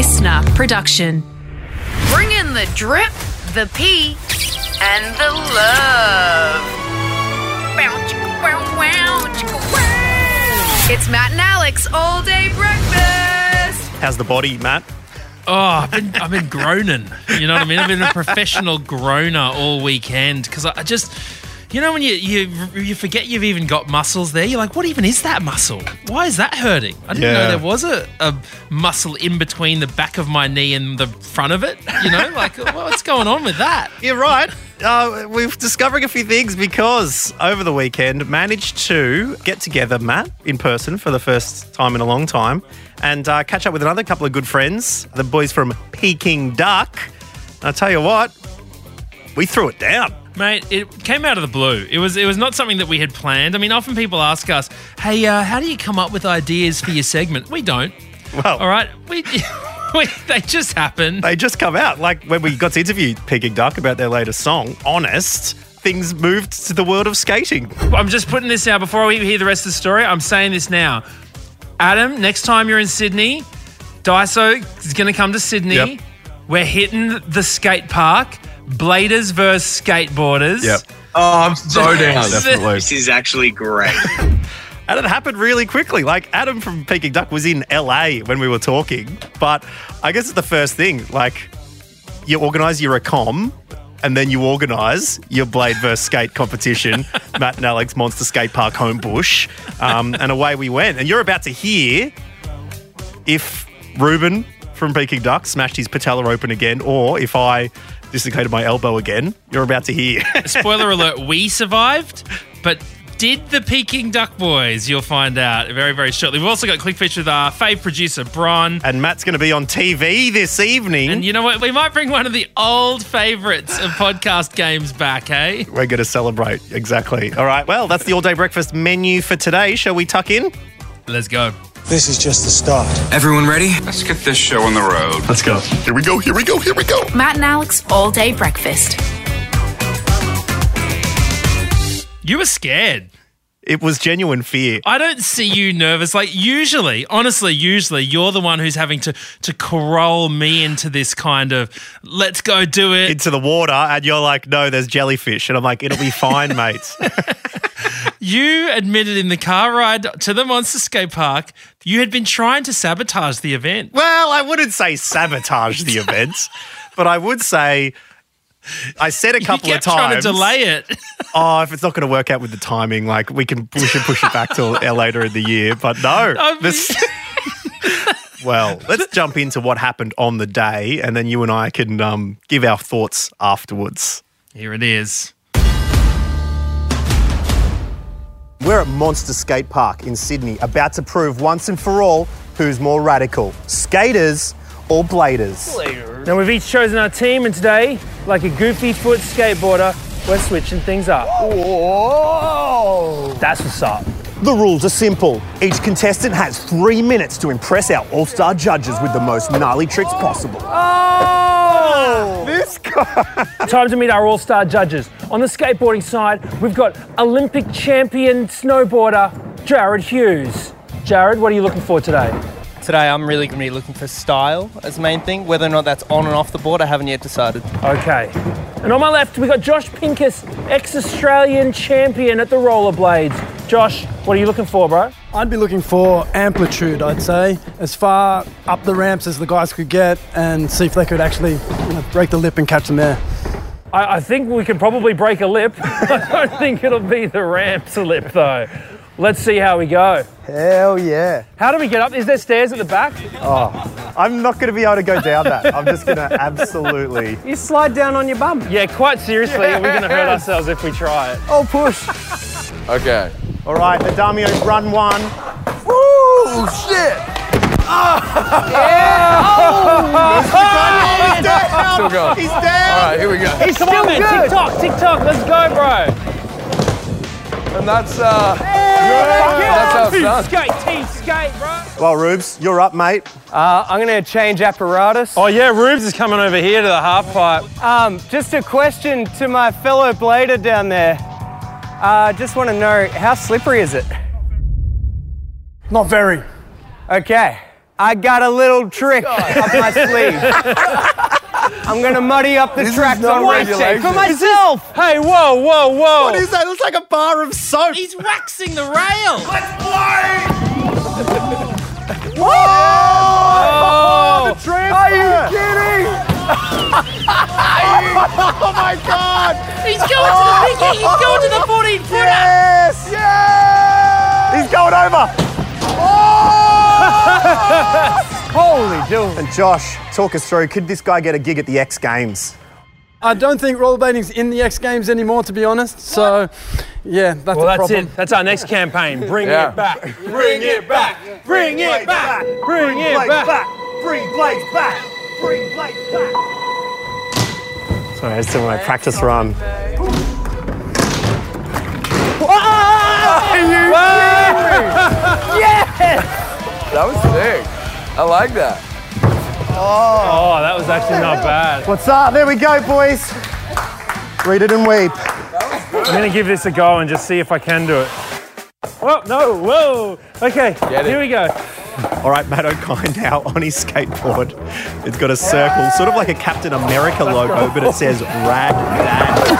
listener production. Bring in the drip, the pee, and the love. Bow, chicka, wow, wow, chicka, wow. It's Matt and Alex all day breakfast. How's the body, Matt? Oh, I've been I've been groaning. You know what I mean? I've been a professional groaner all weekend because I I just, you know, when you you you forget you've even got muscles there. You're like, what even is that muscle? Why is that hurting? I didn't know there was a, a muscle in between the back of my knee and the front of it. You know, like what's going on with that? You're right. Uh, we're discovering a few things because over the weekend managed to get together, Matt, in person for the first time in a long time, and uh, catch up with another couple of good friends, the boys from Peking Duk. And I tell you what, we threw it down. Mate, it came out of the blue. It was it was not something that we had planned. I mean, often people ask us, "Hey, uh, how do you come up with ideas for your segment?" We don't. Well, All right, we, we they just happen. they just come out. Like when we got to interview Peking Duk about their latest song, Honest, things moved to the world of skating. I'm just putting this out before we hear the rest of the story. I'm saying this now. Adam, next time you're in Sydney, Daiso is going to come to Sydney. Yep. We're hitting the skate park. Bladers versus skateboarders. Yep. Oh, I'm so down. Definitely. This is actually great. And it happened really quickly. Like Adam from Peking Duk was in LA when we were talking, but I guess it's the first thing. Like you organise your com, and then you organise your blade versus skate competition. Matt and Alex Monster Skate Park Homebush, um, and away we went. And you're about to hear if Reuben from Peking Duk smashed his patella open again, or if I dislocated my elbow again. You're about to hear. Spoiler alert, we survived, but did the Peking Duk Boys? You'll find out very, very shortly. We've also got Click Feature with our fave producer, Bron. and Matt's going to be on TV this evening. And you know what? We might bring one of the old favourites of podcast games back, hey? We're going to celebrate. Exactly. All right. Well, that's the all day breakfast menu for today. Shall we tuck in? Let's go. This is just the start. Everyone ready? Let's get this show on the road. Let's go. Here we go, here we go, here we go. Matt and Alex all day breakfast. You were scared. It was genuine fear. I don't see you nervous. Like usually, honestly, usually you're the one who's having to to corral me into this kind of let's go do it. Into the water, and you're like, no, there's jellyfish. And I'm like, it'll be fine, mates. You admitted in the car ride to the Monster Skate Park you had been trying to sabotage the event. well, I wouldn't say sabotage the event, but I would say I said a couple of kept trying times. to delay it. Oh, if it's not going to work out with the timing, like we can we should push it back till later in the year. But no, I mean- this. well, let's jump into what happened on the day, and then you and I can um, give our thoughts afterwards. Here it is. We're at Monster Skate Park in Sydney, about to prove once and for all who's more radical skaters or bladers. Now we've each chosen our team, and today, like a goofy foot skateboarder, we're switching things up. Whoa! That's what's up. The rules are simple. Each contestant has three minutes to impress our all star judges with the most gnarly tricks possible. Oh! This guy. Time to meet our all-star judges. On the skateboarding side, we've got Olympic champion snowboarder Jarryd Hughes. Jared, what are you looking for today? Today, I'm really going to be looking for style as the main thing. Whether or not that's on and off the board, I haven't yet decided. Okay. And on my left, we've got Josh Pincus, ex-Australian champion at the rollerblades. Josh, what are you looking for, bro? I'd be looking for amplitude, I'd say, as far up the ramps as the guys could get and see if they could actually you know, break the lip and catch them there. I, I think we can probably break a lip. I don't think it'll be the ramps lip, though. Let's see how we go. Hell yeah. How do we get up? Is there stairs at the back? Oh, I'm not going to be able to go down that. I'm just going to absolutely. You slide down on your bum. Yeah, quite seriously, we're going to hurt ourselves if we try it. Oh, push. Okay. All right, the Damios run one. Ooh, shit. He's down. Still going. He's down. All right, here we go. He's Come on, man. TikTok, TikTok, let's go, bro. And that's uh, that's how it's Team done. skate, team skate, bro. Well, Rubes, you're up, mate. Uh, I'm going to change apparatus. Oh yeah, Rubes is coming over here to the half pipe. Um, just a question to my fellow blader down there. Uh, just want to know how slippery is it? Not very. Okay. I got a little trick up my sleeve. I'm gonna muddy up the This tracks not on race day regulation. for myself. Hey, whoa, whoa, whoa! What is that? It looks like a bar of soap. He's waxing the rail. Oh, the Are you kidding? oh my God! He's going to the biggie. He's going to the 14 footer. Yes! Yes! He's going over. Holy dude. And Josh, talk us through. Could this guy get a gig at the X Games? I don't think rollerblading's in the X Games anymore, to be honest. So, yeah, that's Well, a that's problem. it. That's our next campaign. Bring Yeah. it back. Bring it back. Bring it back. Bring it back. Bring Blades back. Bring Blades back. Sorry, I was doing my practice run. That was sick. I like that. Oh. oh, that was actually not bad. What's up? There we go, boys. Read it and weep. I'm gonna give this a go and just see if I can do it. Whoa, no, whoa. Okay, Get it. here we go. All right, Matt Okine now on his skateboard. It's got a circle, sort of like a Captain America logo, but it says Rad Dad.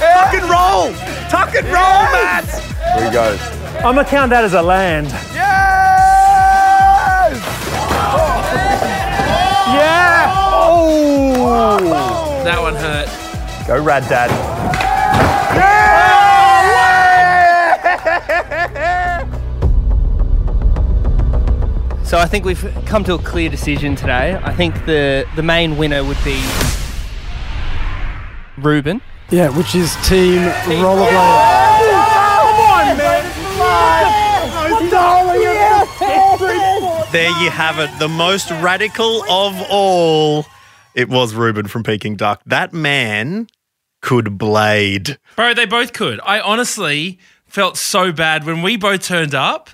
Tuck and roll! Tuck and roll, Matt! Here he goes. I'm gonna count that as a land. Yes! Yeah! Oh! That one hurt. Go, Rad Dad. So I think we've come to a clear decision today. I think the, the main winner would be Reuben. Yeah, which is Team Rollerblade. There you have it. The most radical of all. It was Reuben from Peking Duk. That man could blade. Bro, they both could. I honestly felt so bad when we both turned up.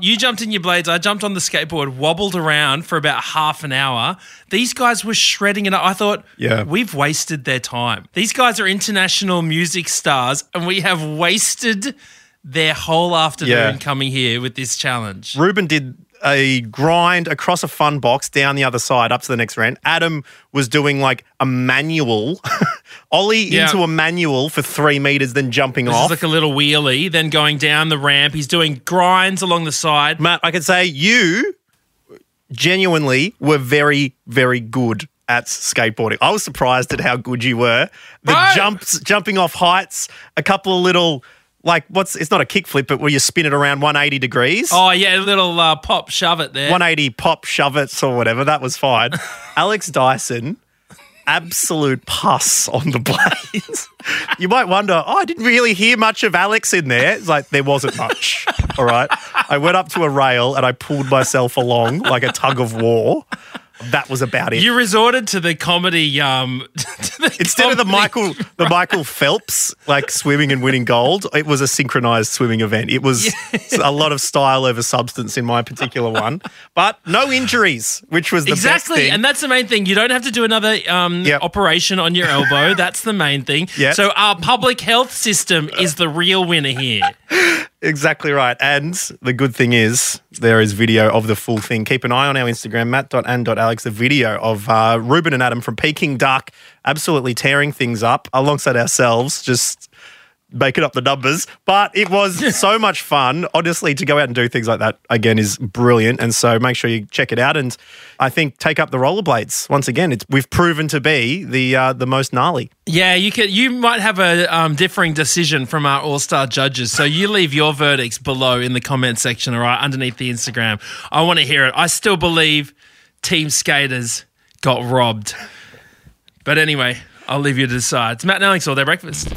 You jumped in your blades. I jumped on the skateboard, wobbled around for about half an hour. These guys were shredding it up. I thought, Yeah. we've wasted their time. These guys are international music stars, and we have wasted their whole afternoon Yeah. coming here with this challenge. Reuben did a grind across a fun box down the other side up to the next ramp. Adam was doing like a manual, ollie Yeah. into a manual for three meters, then jumping This off. like a little wheelie, then going down the ramp. He's doing grinds along the side. Matt, I could say you genuinely were very, very good at skateboarding. I was surprised at how good you were. The Bro. jumps, jumping off heights, a couple of little, like, what's, it's not a kickflip, but where you spin it around 180 degrees. Oh, yeah, a little uh, pop shove it there. 180 pop shove it or whatever. That was fine. Alex Dyson, absolute pus on the blades. you might wonder, oh, I didn't really hear much of Alex in there. It's like there wasn't much. All right. I went up to a rail and I pulled myself along like a tug of war. That was about it. You resorted to the comedy. Um, the Instead of the comedy- Michael, the Michael Phelps like swimming and winning gold, it was a synchronized swimming event. It was a lot of style over substance in my particular one, but no injuries, which was the best Exactly, and that's the main thing. You don't have to do another um, Yep. operation on your elbow. that's the main thing. Yep. So our public health system is the real winner here. Exactly right. And the good thing is there is video of the full thing. Keep an eye on our Instagram, matt.and.alex, the video of uh, Reuben and Adam from Peking Duk absolutely tearing things up alongside ourselves, just making up the numbers. But it was so much fun. Honestly, to go out and do things like that again is brilliant. And so make sure you check it out. And I think take up the rollerblades. Once again, it's we've proven to be the uh, the most gnarly. Yeah, you could. You might have a um, differing decision from our all-star judges. So you leave your verdicts below in the comment section, all right, underneath the Instagram. I want to hear it. I still believe Team Skaters got robbed. But anyway, I'll leave you to decide. It's Matt and Alex all day breakfast.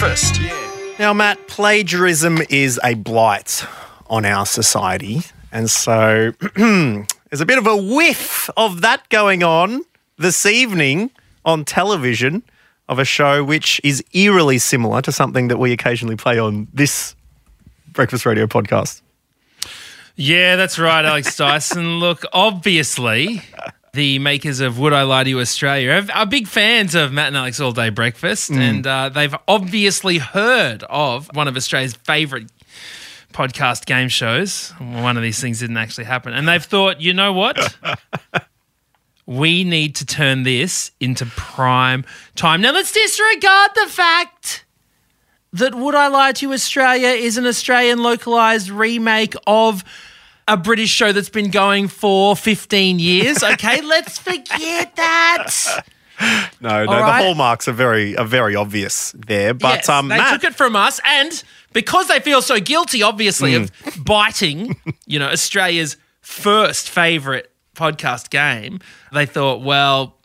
All Yeah. Now, Matt, plagiarism is a blight on our society. And so there's a bit of a whiff of that going on this evening on television of a show which is eerily similar to something that we occasionally play on this breakfast radio podcast. Yeah, that's right, Alex Dyson. Look, obviously, the makers of Would I Lie to You Australia, are, are big fans of Matt and Alex All Day Breakfast, and uh, they've obviously heard of one of Australia's favourite podcast game shows. One of these things didn't actually happen, and they've thought, you know what? we need to turn this into prime time. Now let's disregard the fact that Would I Lie to You Australia is an Australian localized remake of a British show that's been going for 15 years. Okay, let's forget that. No, no, All the hallmarks are very are very obvious there. But Yes, um, they Matt, took it from us, and because they feel so guilty, obviously, of Mm. biting, you know, Australia's first favorite podcast game, they thought, well,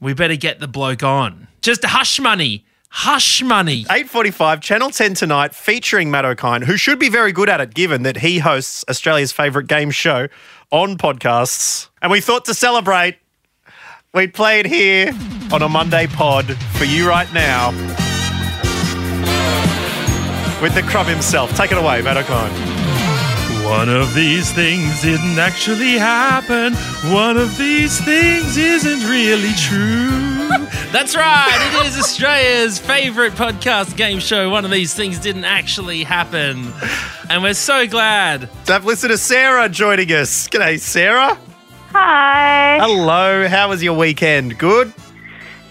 we better get the bloke on. Just hush money, hush money. 8.45, Channel 10 tonight, featuring Matt Okine, who should be very good at it, given that he hosts Australia's favourite game show on podcasts. And we thought to celebrate, we'd play it here on a Monday pod for you right now with the crumb himself. Take it away, Matt Okine. One of these things didn't actually happen. One of these things isn't really true. That's right. It is Australia's favourite podcast game show. One of these things didn't actually happen. And we're so glad. To have listener Sarah joining us. G'day, Sarah. Hi. Hello. How was your weekend? Good?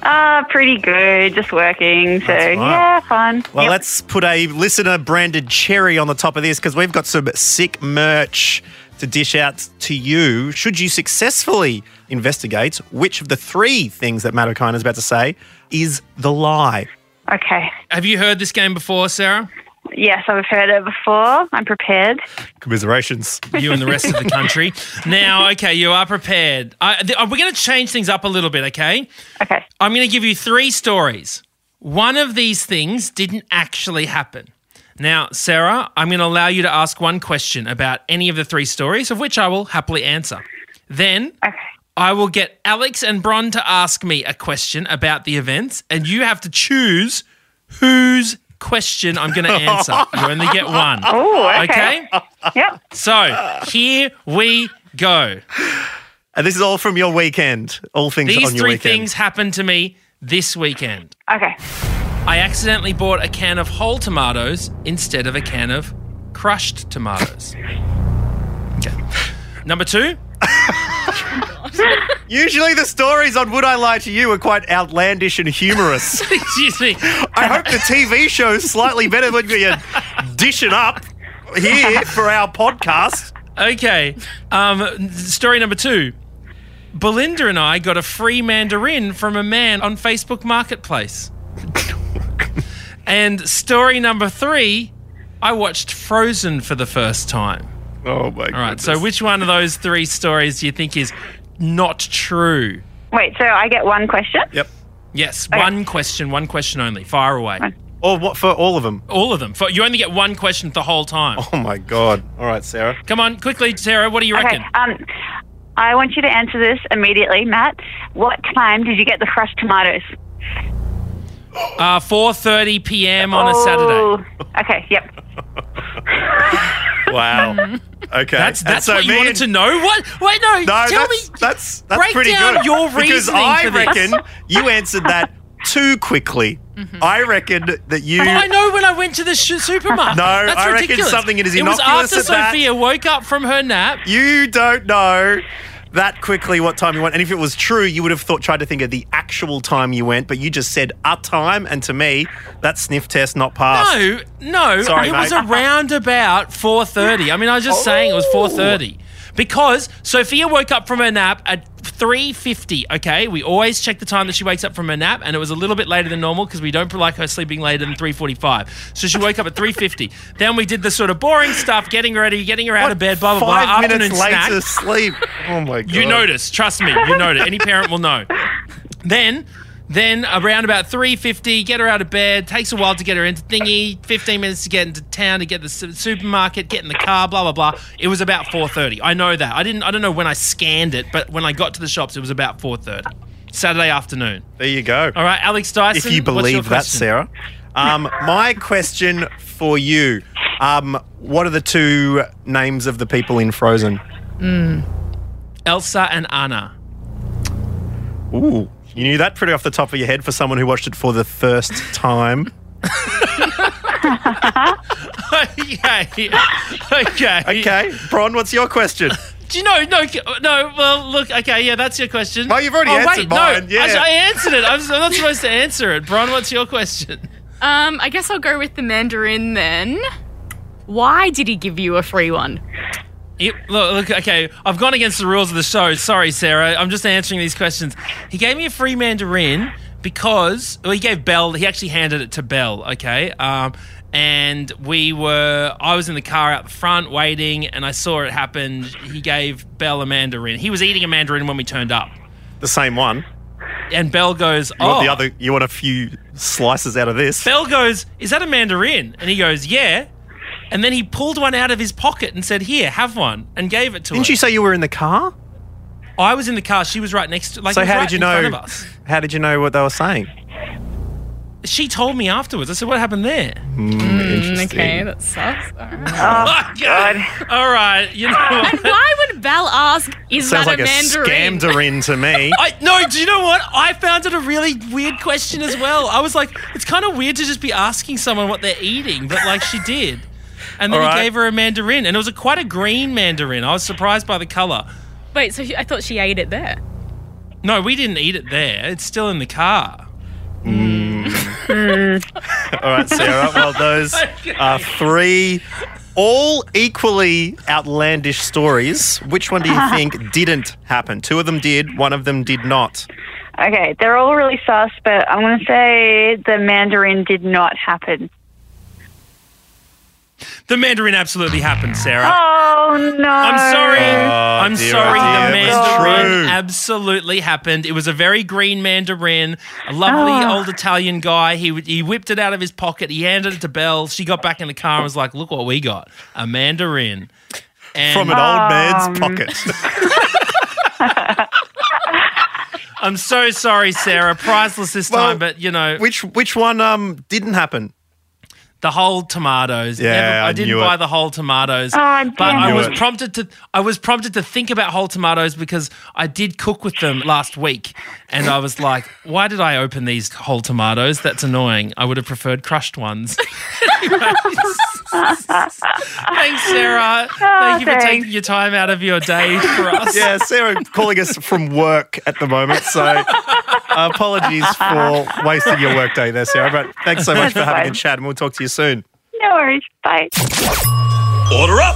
Uh, pretty good. Just working. So, right. yeah, fun. Well, Yep. let's put a listener branded cherry on the top of this because we've got some sick merch to dish out to you. Should you successfully investigate which of the three things that Matt O'Kine is about to say is the lie? Okay. Have you heard this game before, Sarah? Yes, I've heard it before. I'm prepared. Commiserations. You and the rest of the country. Now, okay, you are prepared. I, th- uh, we're going to change things up a little bit, okay? Okay. I'm going to give you three stories. One of these things didn't actually happen. Now, Sarah, I'm going to allow you to ask one question about any of the three stories, of which I will happily answer. Then I will get Alex and Bron to ask me a question about the events, and you have to choose whose question I'm going to answer. you only get one. Oh, okay. Yep. So here we go. And this is all from your weekend. All things These on your weekend. These three weekend. things happened to me this weekend. Okay. I accidentally bought a can of whole tomatoes instead of a can of crushed tomatoes. Okay. Number two. Usually the stories on Would I Lie to You are quite outlandish and humorous. Excuse me. I hope the TV show's slightly better when you're dishing up here for our podcast. Okay. Um, story number two. Belinda and I got a free mandarin from a man on Facebook Marketplace. And story number three, I watched Frozen for the first time. Oh my All right. So which one of those three stories do you think is not true? Wait, so I get one question? Yep. Yes, one question, one question only. Fire away. Or what for all of them? All of them. For, you only get one question the whole time. Oh my god. All right, Sarah. Come on, quickly, Sarah. What do you reckon? Okay. Um, I want you to answer this immediately, Matt. What time did you get the crushed tomatoes? Uh, 4:30 p.m. on a Oh, Saturday. Okay, yep. Wow. Okay. That's that's so what you me wanted and- to know. What? Wait, no. No, tell that's, me. that's that's break pretty down good. your because reasoning I for this. reckon you answered that too quickly. I reckon that you. Well, I know when I went to the sh- supermarket. No, That's I reckon ridiculous. something is It was innocuous after at that. Sophia woke up from her nap. You don't know that quickly what time you went. And if it was true, you would have thought tried to think of the actual time you went, but you just said a time, and to me, that sniff test not passed. No, no, Sorry, it was around about 4:30. I mean, I was just saying it was 4:30 because Sophia woke up from her nap at 3:50. Okay, we always check the time that she wakes up from her nap, and it was a little bit later than normal because we don't like her sleeping later than 3:45. So she woke up at 3:50. then we did the sort of boring stuff, getting ready, getting her out of bed, blah blah blah. Five Afternoon minutes snack. later, sleep. Oh my god. You notice, trust me, you notice. Any parent will know. Then, then around about three fifty, get her out of bed. Takes a while to get her into thingy. Fifteen minutes to get into town to get the supermarket, get in the car. Blah blah blah. It was about four thirty. I know that. I didn't. I don't know when I scanned it, but when I got to the shops, it was about four thirty. Saturday afternoon. There you go. All right, Alex Dyson. if you believe that. Sarah. Um, my question for you: um, What are the two names of the people in Frozen? Elsa and Anna. Ooh, you knew that pretty off the top of your head for someone who watched it for the first time. okay. Okay. Okay, Bron, what's your question? Do you know? No, no. Well, look. Okay, yeah, that's your question. Oh, you've already oh, answered wait, mine, No, yeah. I, I answered it. I'm, I'm not supposed to answer it. Bron, what's your question? Um, I guess I'll go with the Mandarin then. Why did he give you a free one? Look, look, okay, I've gone against the rules of the show. Sorry, Sarah. I'm just answering these questions. He gave me a free mandarin because, well, he gave Bell. he actually handed it to Bell. okay? Um, and we were, I was in the car out the front waiting, and I saw it happen. He gave Bell a mandarin. He was eating a mandarin when we turned up. The same one. And Bell goes, You want Oh, the other? You want a few slices out of this? Bell goes, Is that a mandarin? And he goes, Yeah. And then he pulled one out of his pocket and said, Here, have one, and gave it to her. Didn't you say you were in the car? I was in the car. She was right next to. Like, so it was how right did you in know? front of us. How did you know what they were saying? She told me afterwards. I said, "What happened there?" Hmm, mm, interesting. Okay, that sucks. All right. Oh God! All right, you know. What? And why would Belle ask, is Sounds that like a a Mandarin? scamderin to me. I no. Do you know what? I found it a really weird question as well. I was like, it's kind of weird to just be asking someone what they're eating, but like she did, and then All he right. gave her a mandarin, and it was a quite a green mandarin. I was surprised by the color. Wait, so she, I thought she ate it there. No, we didn't eat it there. It's still in the car. Hmm. All right, Sarah. Well, those are three all equally outlandish stories. Which one do you think didn't happen? Two of them did, one of them did not. Okay, they're all really sus, but I'm going to say the Mandarin did not happen. The mandarin absolutely happened, Sarah. Oh no! I'm sorry. Oh, I'm dear, sorry. oh, the dear, it mandarin absolutely happened. It was a very green mandarin, a lovely Oh. old Italian guy. He he whipped it out of his pocket. He handed it to Belle. She got back in the car and was like, "Look what we got, a mandarin." And From an old man's Um. pocket. I'm so sorry, Sarah. Priceless this Well, time, but you know which which one um didn't happen? The whole tomatoes. Yeah, Never- I, I didn't knew buy it. the whole tomatoes. Oh, but damn I was it. prompted to I was prompted to think about whole tomatoes because I did cook with them last week and I was like, why did I open these whole tomatoes? That's annoying. I would have preferred crushed ones. Thanks, Sarah. Thank you for taking your time out of your day for us. Yeah, Sarah calling us from work at the moment. So uh, apologies for wasting your workday there, Sarah. But thanks so much for That's having fine. a chat, and we'll talk to you soon. No worries. Bye. Order up.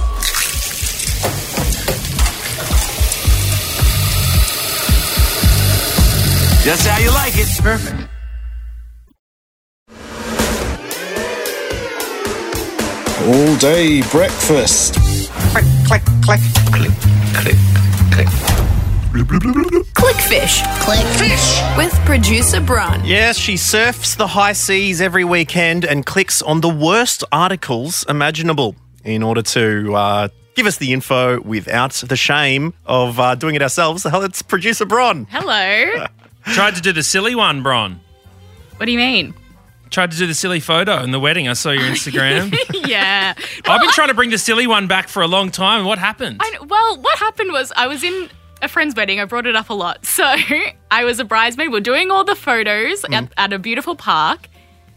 Just how you like it. Perfect. All day breakfast. Click, click, click, click, click, click. Clickfish. Clickfish. With producer Bron. Yes, she surfs the high seas every weekend and clicks on the worst articles imaginable in order to uh, give us the info without the shame of uh, doing it ourselves. Hell, it's producer Bron. Hello. Tried to do the silly one, Bron. what do you mean? Tried to do the silly photo in the wedding. I saw your Instagram. yeah. I've been trying to bring the silly one back for a long time. What happened? I, well, what happened was I was in a friend's wedding. I brought it up a lot. So I was a bridesmaid. We're doing all the photos at, mm. at a beautiful park.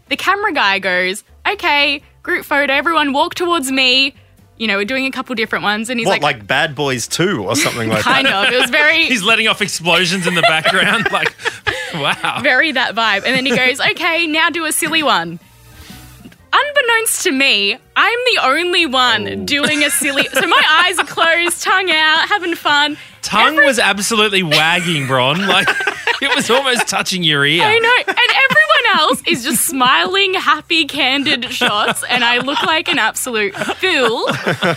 The camera guy goes, okay, group photo. Everyone walk towards me. You know, we're doing a couple different ones. And he's what, like, like, Bad Boys 2 or something like kind that? Kind of. It was very, He's letting off explosions in the background. like, wow. very that vibe. And then he goes, okay, now do a silly one. Unbeknownst to me, I'm the only one oh. doing a silly. So my eyes are closed, tongue out, having fun. Tongue was absolutely wagging, Bron. Like, it was almost touching your ear. I know. And everyone else is just smiling, happy, candid shots, and I look like an absolute fool.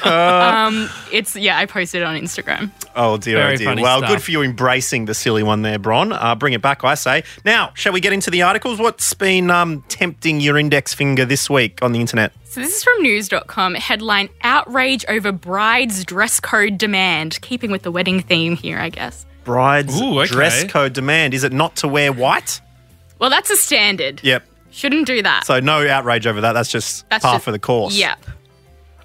Um, it's yeah, I posted it on Instagram. Oh dear, Very oh dear. Well, stuff. good for you embracing the silly one there, Bron. Uh, bring it back, I say. Now, shall we get into the articles? What's been um, tempting your index finger this week on the internet? So this is from news.com. Headline Outrage over bride's dress code demand. Keeping with the wedding theme here, I guess. Bride's Ooh, okay. dress code demand. Is it not to wear white? Well, that's a standard. Yep. Shouldn't do that. So no outrage over that. That's just That's par just- for the course. Yep.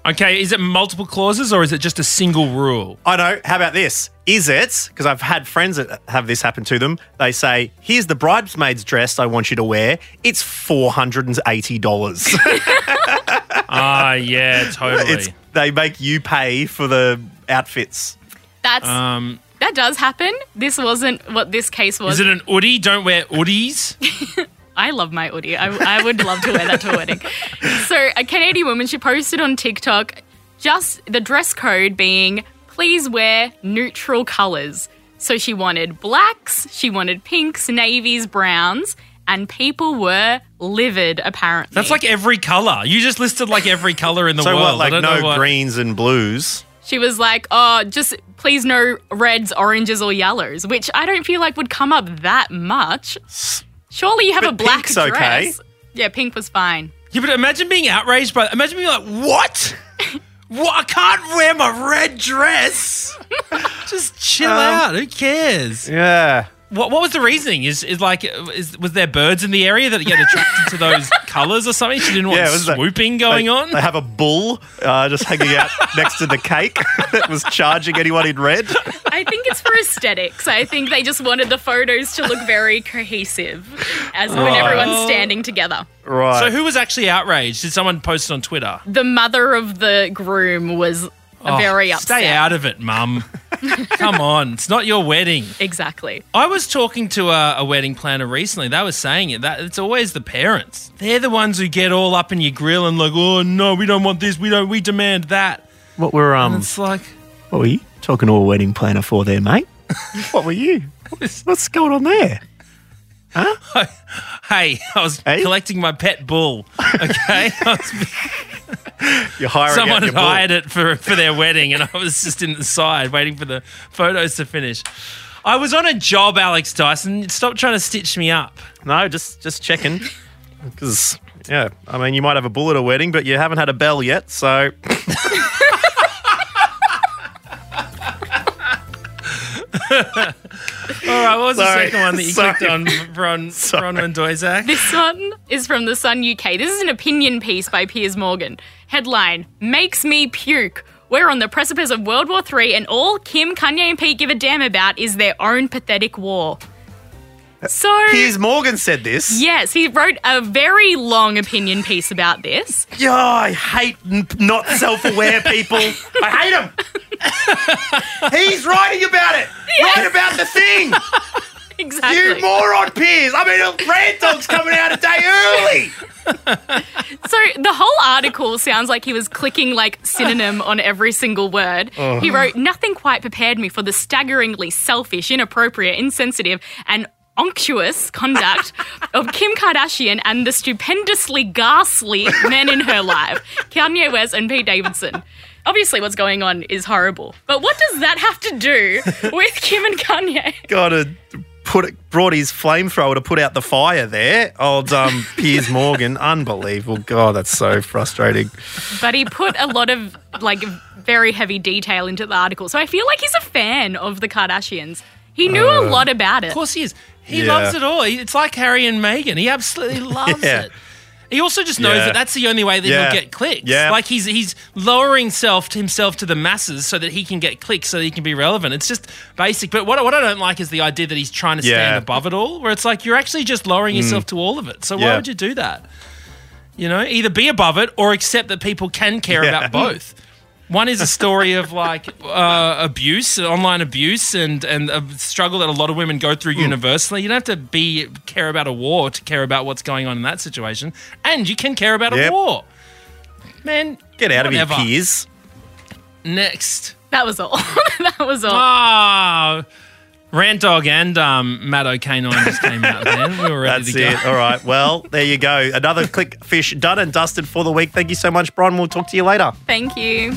Okay, is it multiple clauses or is it just a single rule? I know. How about this? Is it, because I've had friends that have this happen to them, they say, here's the bridesmaid's dress I want you to wear. It's $480. Ah, yeah, totally. it's, they make you pay for the outfits. That's um, that does happen. This wasn't what this case was. is it an hoodie? Don't wear hoodies. I love my hoodie. I, I would love to wear that to a wedding. So, a Canadian woman, she posted on TikTok just the dress code being please wear neutral colors. So, she wanted blacks, she wanted pinks, navies, browns, and people were livid, apparently. That's like every color. You just listed like every color in the so world. what, like no what- greens and blues? She was like, oh, just please no reds, oranges, or yellows, which I don't feel like would come up that much. Surely you have But a black pink's dress. okay. Yeah, pink was fine. Yeah, but imagine being outraged by. Imagine being like, what? what? I can't wear my red dress. just chill Um, out. Who cares? Yeah. What, what was the reasoning? Is is like is was there birds in the area that get attracted to those colours or something? She didn't want Yeah, it was that- swooping going they, on. They have a bull uh, just hanging out next to the cake that was charging anyone in red. I think it's for aesthetics. I think they just wanted the photos to look very cohesive as when everyone's standing together. Right. So who was actually outraged? Did someone post it on Twitter? The mother of the groom was Oh, very upset. Stay out of it, mum. Come on, it's not your wedding. Exactly. I was talking to a, a wedding planner recently. They were saying it that it's always the parents. They're the ones who get all up in your grill and like, oh no, we don't want this. We don't. We demand that. What were um? And it's like, What were you talking to a wedding planner for there, mate? what were you? What's going on there? Huh? hey, I was collecting my pet bull. Okay, I was- You're hiring someone had hired it for for their wedding, and I was just in the side waiting for the photos to finish. I was on a job, Alex Dyson. Stop trying to stitch me up. No, just just checking. Because yeah, I mean, you might have a bull at a wedding, but you haven't had a bell yet. So All right, what was the second one that you Sorry. clicked on, Bron, Bronwyn Doizak? This one is from the Sun UK. This is an opinion piece by Piers Morgan. Headline Makes me puke. We're on the precipice of World War III, and all Kim, Kanye, and Pete give a damn about is their own pathetic war. Uh, so. Piers Morgan said this. Yes, he wrote a very long opinion piece about this. Yeah, I hate n- not self-aware people. I hate them. He's writing about it. Write about the thing. Exactly. You moron, Piers. I mean, Rant Dog's coming out a day early. So the whole article sounds like he was clicking like synonym on every single word. Oh. He wrote, Nothing quite prepared me for the staggeringly selfish, inappropriate, insensitive, and unctuous conduct of Kim Kardashian and the stupendously ghastly men in her life, Kanye West and Pete Davidson. Obviously, what's going on is horrible. But what does that have to do with Kim and Kanye? Got to put it, brought his flamethrower to put out the fire there. Old um, Piers Morgan, unbelievable. God, that's so frustrating. but he put a lot of like very heavy detail into the article. So I feel like he's a fan of the Kardashians. He knew a Uh, lot about it. Of course he is. He Yeah. loves it all. It's like Harry and Meghan. He absolutely loves Yeah. it. He also just knows Yeah. that that's the only way that Yeah. he'll get clicks. Yeah. Like he's he's lowering self to himself to the masses so that he can get clicks, so that he can be relevant. It's just basic. But what, what I don't like is the idea that he's trying to stand Yeah. above it all, where it's like you're actually just lowering yourself Mm. to all of it. So why Yeah. would you do that? You know, either be above it or accept that people can care Yeah. about both. One is a story of like uh, abuse, online abuse, and and a struggle that a lot of women go through universally. You don't have to be care about a war to care about what's going on in that situation, and you can care about Yep. a war. Man, Get out whatever. of here, Piers. Next, That was all. that was all. oh, Rant Dog and um, Matt O'Canine just came out. Then we were ready That's to go. it. All right. Well, there you go. Another click fish done and dusted for the week. Thank you so much, Bron. We'll talk to you later. Thank you.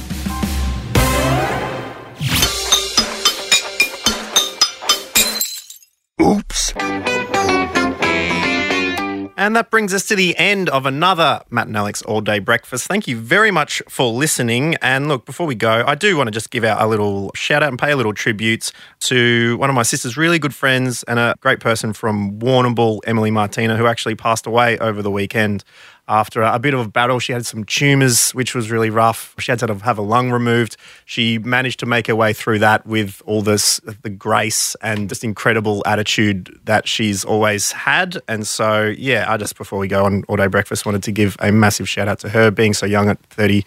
And that brings us to the end of another Matt and Alex All Day Breakfast. Thank you very much for listening. And look, before we go, I do want to just give out a little shout out and pay a little tribute to one of my sister's really good friends and a great person from Warrnambool, Emily Martina, who actually passed away over the weekend. After a bit of a battle. She had some tumours, which was really rough. She had to have a lung removed. She managed to make her way through that with all this, the grace and just incredible attitude that she's always had. And so, yeah, I just, before we go on all day breakfast, wanted to give a massive shout out to her being so young at 30,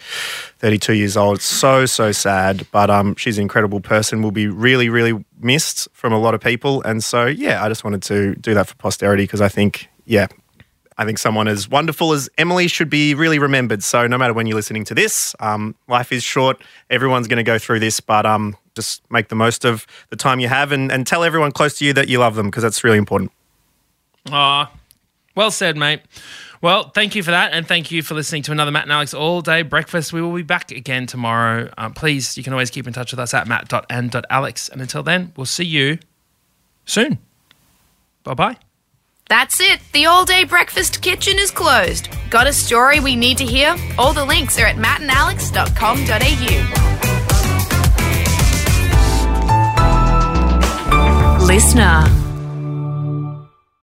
32 years old. It's so, so sad. But um, she's an incredible person, will be really, really missed from a lot of people. And so, yeah, I just wanted to do that for posterity because I think, yeah, I think someone as wonderful as Emily should be really remembered. So no matter when you're listening to this, um, life is short. Everyone's going to go through this, but um, just make the most of the time you have and, and tell everyone close to you that you love them because that's really important. Aw, well said, mate. Well, thank you for that, and thank you for listening to another Matt and Alex All Day Breakfast. We will be back again tomorrow. Um, please, you can always keep in touch with us at matt.and.alex. And until then, we'll see you soon. Bye bye. That's it. The all day breakfast kitchen is closed. Got a story we need to hear? All the links are at mattandalex.com.au. Listener.